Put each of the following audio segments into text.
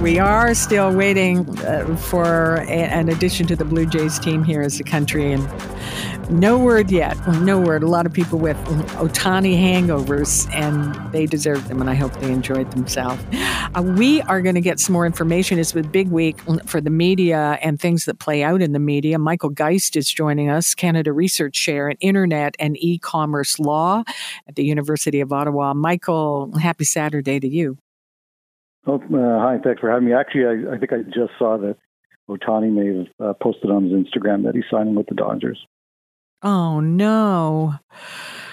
We are still waiting uh, for a, an addition to the Blue Jays team here as a country, and no word yet. No word. A lot of people with Otani hangovers, and they deserve them, and I hope they enjoyed themselves. Uh, we are going to get some more information. It's a big week for the media and things that play out in the media. Michael Geist is joining us, Canada Research Chair in Internet and E Commerce Law at the University of Ottawa. Michael, happy Saturday to you. Oh, hi, thanks for having me. Actually, I, I think I just saw that Otani may have uh, posted on his Instagram that he's signing with the Dodgers. Oh, no.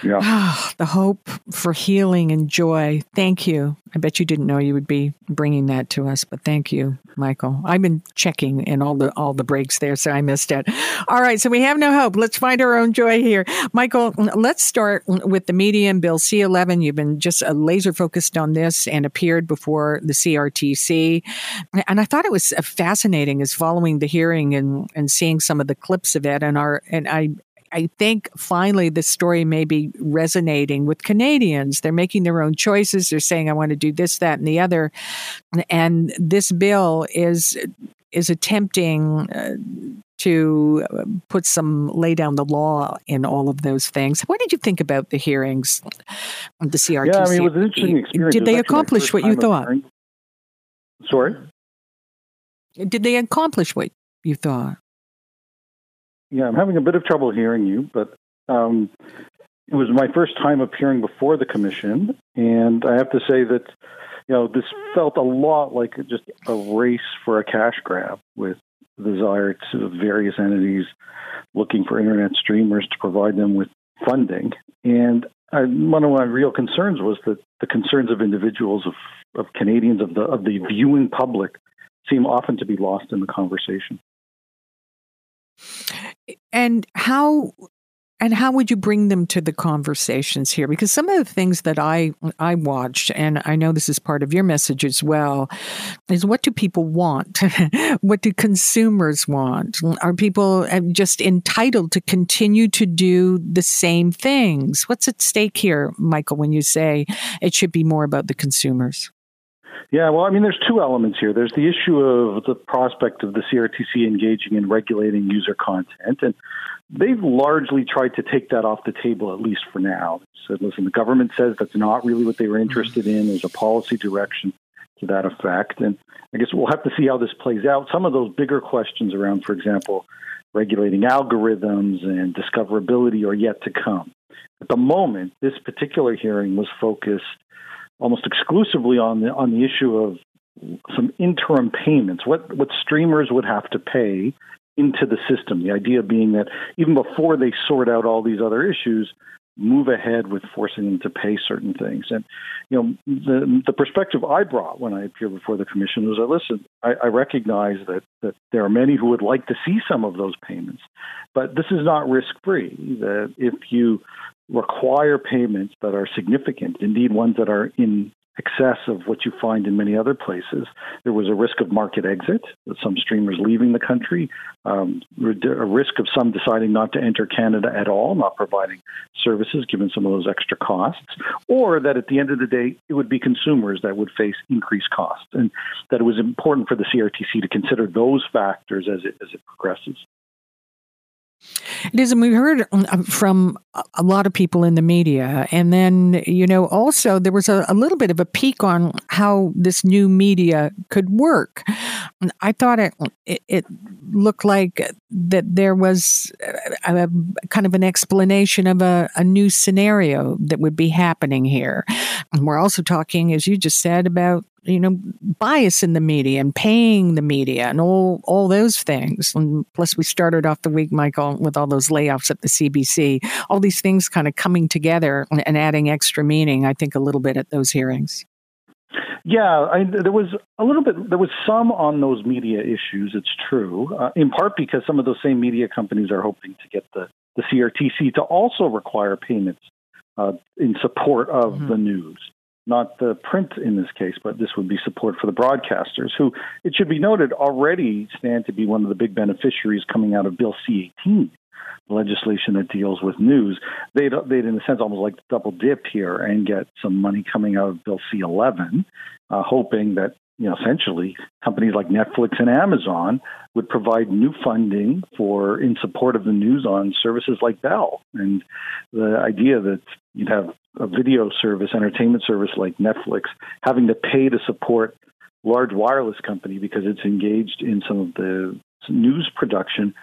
Yeah. Ah, the hope for healing and joy. Thank you. I bet you didn't know you would be bringing that to us, but thank you, Michael. I've been checking in all the all the breaks there, so I missed it. All right, so we have no hope. Let's find our own joy here, Michael. Let's start with the medium bill C11. You've been just uh, laser focused on this and appeared before the CRTC, and I thought it was uh, fascinating as following the hearing and and seeing some of the clips of it, and our and I I think finally this story may be resonating with Canadians. They're making their own choices. They're saying, I want to do this, that, and the other. And this bill is is attempting uh, to put some lay down the law in all of those things. What did you think about the hearings, the CRTC? Yeah, I mean, it was an interesting experience. Did they accomplish what you thought? Sorry? Did they accomplish what you thought? Yeah, I'm having a bit of trouble hearing you, but um, it was my first time appearing before the commission, and I have to say that you know this felt a lot like just a race for a cash grab with the desire to various entities looking for internet streamers to provide them with funding. And I, one of my real concerns was that the concerns of individuals of, of Canadians of the of the viewing public seem often to be lost in the conversation. And how and how would you bring them to the conversations here? Because some of the things that i i watched and i know this is part of your message as well is what do people want? What do consumers want? Are people uh, just entitled to continue to do the same things? What's at stake here michael when you say it should be more about the consumers yeah, well, I mean, there's two elements here. There's the issue of the prospect of the CRTC engaging in regulating user content, and they've largely tried to take that off the table, at least for now. Said, listen, the government says that's not really what they were mm-hmm. interested in. There's a policy direction to that effect, and I guess we'll have to see how this plays out. Some of those bigger questions around, for example, regulating algorithms and discoverability are yet to come. At the moment, this particular hearing was focused almost exclusively on the on the issue of some interim payments, what what streamers would have to pay into the system. The idea being that even before they sort out all these other issues, move ahead with forcing them to pay certain things. And you know, the the perspective I brought when I appeared before the commission was, I listen, I, I recognize that that there are many who would like to see some of those payments, but this is not risk free. That if you require payments that are significant, indeed ones that are in excess of what you find in many other places. There was a risk of market exit, some streamers leaving the country, um, a risk of some deciding not to enter Canada at all, not providing services given some of those extra costs, or that at the end of the day, it would be consumers that would face increased costs, and that it was important for the CRTC to consider those factors as it, as it progresses. It is, and we heard um, from a lot of people in the media. And then, you know, also there was a, a, little bit of a peek on how this new media could work. I thought it, it, it looked like that there was a, a, kind of an explanation of a, a new scenario that would be happening here. And we're also talking, as you just said, about you know, bias in the media and paying the media and all all those things. And plus, we started off the week, Michael, with all those layoffs at the CBC. All these things kind of coming together and, adding extra meaning. I think a little bit at those hearings. Yeah, I, there was a little bit. There was some on those media issues. It's true, uh, in part because some of those same media companies are hoping to get the the CRTC to also require payments uh, in support of mm-hmm. the news, not the print in this case, but this would be support for the broadcasters, who it should be noted already stand to be one of the big beneficiaries coming out of Bill C eighteen legislation that deals with news, they'd, they'd in a sense almost like double dip here and get some money coming out of Bill C11, uh, hoping that you know essentially companies like Netflix and Amazon would provide new funding for in support of the news on services like Bell. And the idea that you'd have a video service, entertainment service like Netflix, having to pay to support large wireless company because it's engaged in some of the news production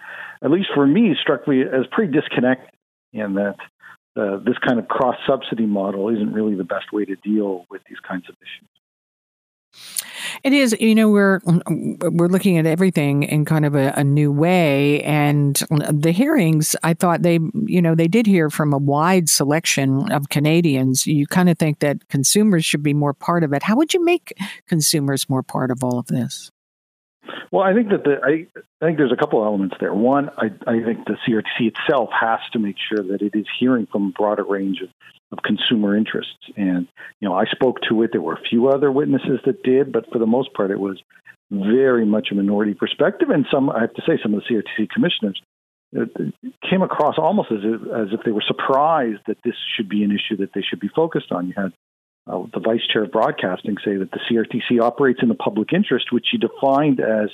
at least for me, struck me as pretty disconnected in that uh, this kind of cross subsidy model isn't really the best way to deal with these kinds of issues. It is, you know, we're we're looking at everything in kind of a, a, new way, and the hearings. I thought they, you know, they did hear from a wide selection of Canadians. You kind of think that consumers should be more part of it. How would you make consumers more part of all of this? Well, I think that the I, I think there's a couple of elements there. One, I, I think the CRTC itself has to make sure that it is hearing from a broader range of, of consumer interests. And you know, I spoke to it. There were a few other witnesses that did, but for the most part, it was very much a minority perspective. And some, I have to say, some of the CRTC commissioners uh, came across almost as if, as if they were surprised that this should be an issue that they should be focused on. You had uh, the vice chair of broadcasting say that the CRTC operates in the public interest, which she defined as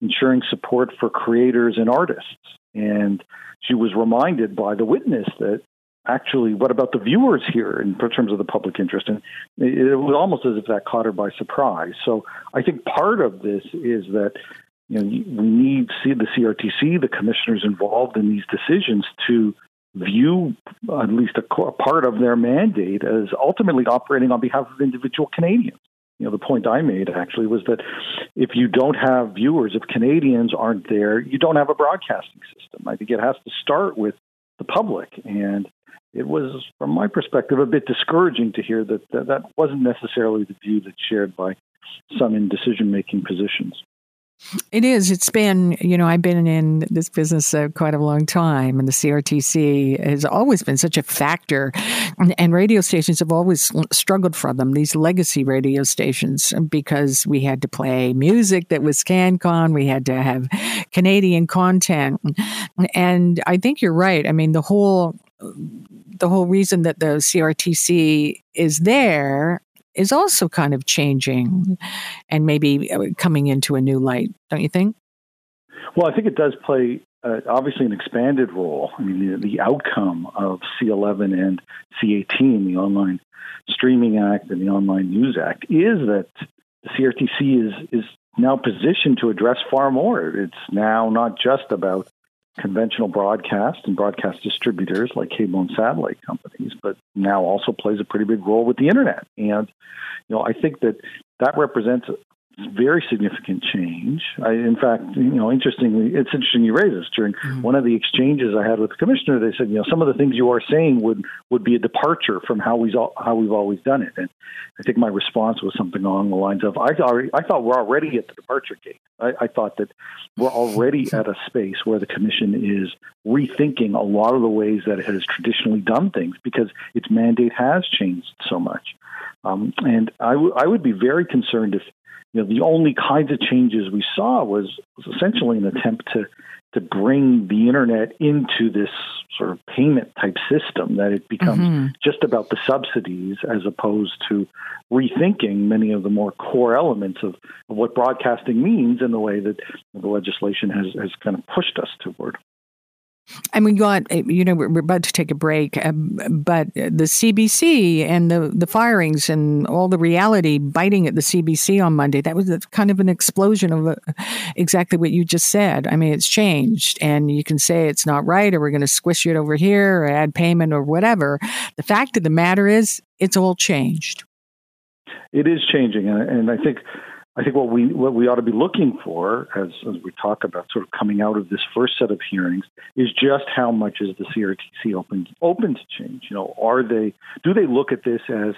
ensuring support for creators and artists. And she was reminded by the witness that actually, what about the viewers here in terms of the public interest? And it was almost as if that caught her by surprise. So I think part of this is that you know we need see the CRTC, the commissioners involved in these decisions to view at least a, part of their mandate as ultimately operating on behalf of individual Canadians. You know, the point I made actually was that if you don't have viewers, if Canadians aren't there, you don't have a broadcasting system. I think it has to start with the public. And it was, from my perspective, a bit discouraging to hear that that, that wasn't necessarily the view that's shared by some in decision making positions. It is. It's been, you know, I've been in this business uh, quite a long time, and the CRTC has always been such a factor. And, and, radio stations have always struggled for them, these legacy radio stations, because we had to play music that was CanCon, we had to have Canadian content. And I think you're right. I mean, the whole the whole reason that the CRTC is there is also kind of changing and maybe uh, coming into a new light, don't you think? Well, I think it does play uh, obviously an expanded role. I mean, the, the outcome of C11 and C18, the Online Streaming Act and the Online News Act, is that the CRTC is is now positioned to address far more. It's now not just about conventional broadcast and broadcast distributors like cable and satellite companies, but now also plays a pretty big role with the internet. And you know, I think that that represents very significant change. I, in fact, you know, interestingly, it's interesting you raise this. During mm-hmm. one of the exchanges I had with the commissioner, they said, you know, some of the things you are saying would would be a departure from how we how we've always done it. And I think my response was something along the lines of, I thought I thought we're already at the departure gate. I, I thought that we're already at a space where the commission is rethinking a lot of the ways that it has traditionally done things because its mandate has changed so much. Um, and I, w- I would be very concerned if you know, the only kinds of changes we saw was, was essentially an attempt to to bring the internet into this sort of payment type system that it becomes mm-hmm. just about the subsidies as opposed to rethinking many of the more core elements of, of what broadcasting means in the way that the legislation has, has kind of pushed us toward. And we got, you know, we're about to take a break, um, but the CBC and the, the firings and all the reality biting at the CBC on Monday, that was kind of an explosion of uh, exactly what you just said. I mean, it's changed, and you can say it's not right, or we're going to squish it over here, or add payment, or whatever. The fact of the matter is, it's all changed. It is changing, and I think I think what we what we ought to be looking for as, as we talk about sort of coming out of this first set of hearings is just how much is the CRTC open open to change? You know, are they do they look at this as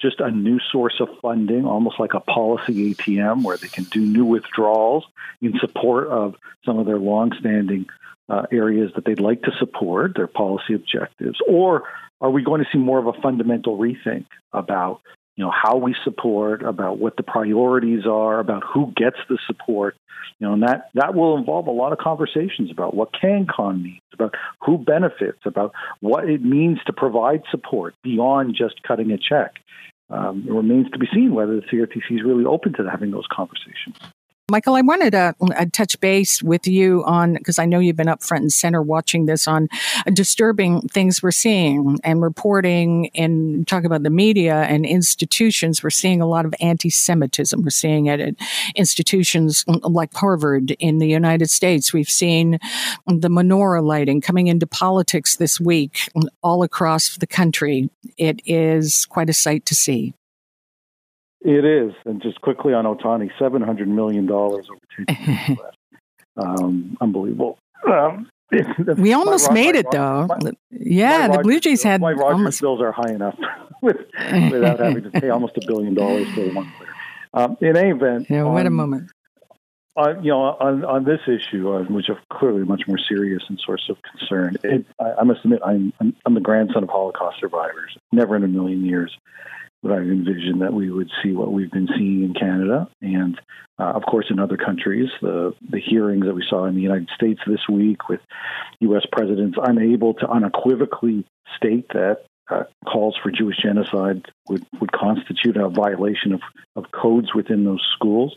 just a new source of funding, almost like a policy ATM where they can do new withdrawals in support of some of their longstanding uh, areas that they'd like to support, their policy objectives, or are we going to see more of a fundamental rethink about you know how we support, about what the priorities are, about who gets the support, you know, and that that will involve a lot of conversations about what CanCon means, about who benefits, about what it means to provide support beyond just cutting a check. Um, it remains to be seen whether the CRTC is really open to having those conversations. Michael, I wanted to uh, touch base with you on because I know you've been up front and center watching this on disturbing things we're seeing and reporting and talk about the media and institutions. We're seeing a lot of anti-Semitism. We're seeing it at institutions like Harvard in the United States. We've seen the menorah lighting coming into politics this week all across the country. It is quite a sight to see. It is, and just quickly on Otani, seven hundred million dollars over ten years. um, unbelievable. Um, we almost made it, though. My, yeah, my the Blue Jays had my Rogers almost... bills are high enough with, without having to pay almost a billion dollars for one player. Um, in any event, yeah, wait a moment. Uh, you know, on, on this issue, uh, which is clearly much more serious and source of concern, it, I, I, must admit, I'm, I'm, I'm the grandson of Holocaust survivors. Never in a million years would I envision that we would see what we've been seeing in Canada and, uh, of course, in other countries. The the hearings that we saw in the United States this week with U.S. presidents unable to unequivocally state that uh, calls for Jewish genocide would, would constitute a violation of, of codes within those schools.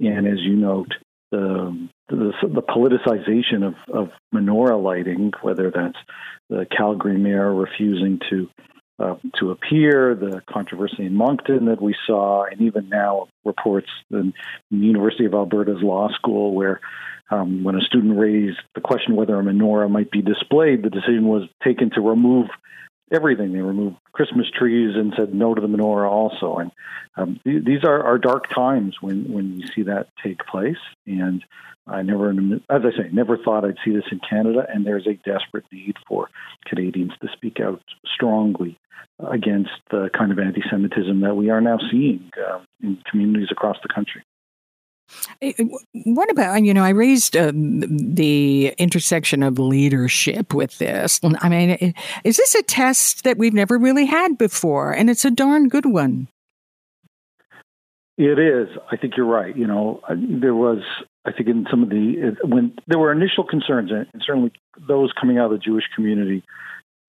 And as you note, the, the, the politicization of, of menorah lighting, whether that's the Calgary mayor refusing to uh, to appear, the controversy in Moncton that we saw, and even now reports in the University of Alberta's law school where um, when a student raised the question whether a menorah might be displayed, the decision was taken to remove everything. They removed Christmas trees and said no to the menorah also. And um, th- these are, are dark times when, when you see that take place. And I never, as I say, never thought I'd see this in Canada. And there's a desperate need for Canadians to speak out strongly against the kind of anti-Semitism that we are now seeing uh, in communities across the country. Eh, eh, what about, you know, I raised uh, the intersection of leadership with this. I mean, eh, is this a test that we've never really had before? And it's a darn good one. It is. I think you're right. You know, there was, I think, in some of the, when there were initial concerns, and certainly those coming out of the Jewish community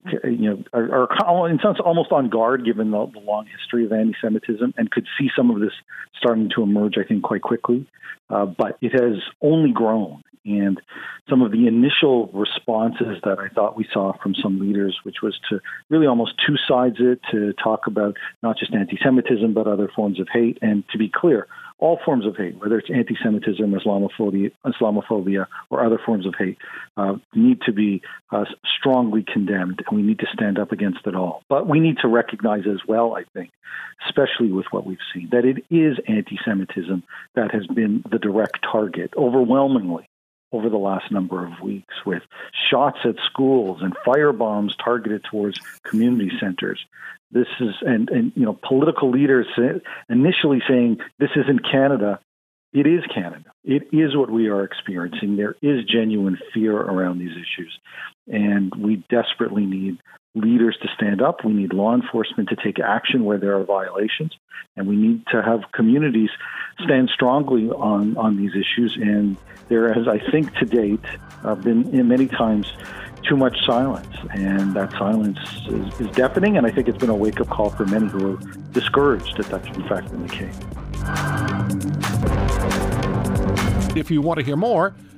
you know, are, are in sense almost on guard given the, the, long history of anti-Semitism, and could see some of this starting to emerge, I think, quite quickly. Uh, but it has only grown, and some of the initial responses that I thought we saw from some leaders, which was to really almost two sides it to talk about not just anti-Semitism but other forms of hate, and to be clear, all forms of hate, whether it's anti-Semitism, Islamophobia, Islamophobia or other forms of hate, uh, need to be uh, strongly condemned, and we need to stand up against it all. But we need to recognize as well, I think, especially with what we've seen, that it is anti-Semitism that has been the direct target overwhelmingly over the last number of weeks with shots at schools and fire bombs targeted towards community centers. This is and and you know political leaders initially saying this isn't Canada. It is Canada. It is what we are experiencing. There is genuine fear around these issues, and we desperately need leaders to stand up. We need law enforcement to take action where there are violations, and we need to have communities stand strongly on on these issues. And there has, I think, to date, uh, been in many times too much silence, and that silence is, is deafening. And I think it's been a wake up call for many who are discouraged that that's in fact been the case. If you want to hear more,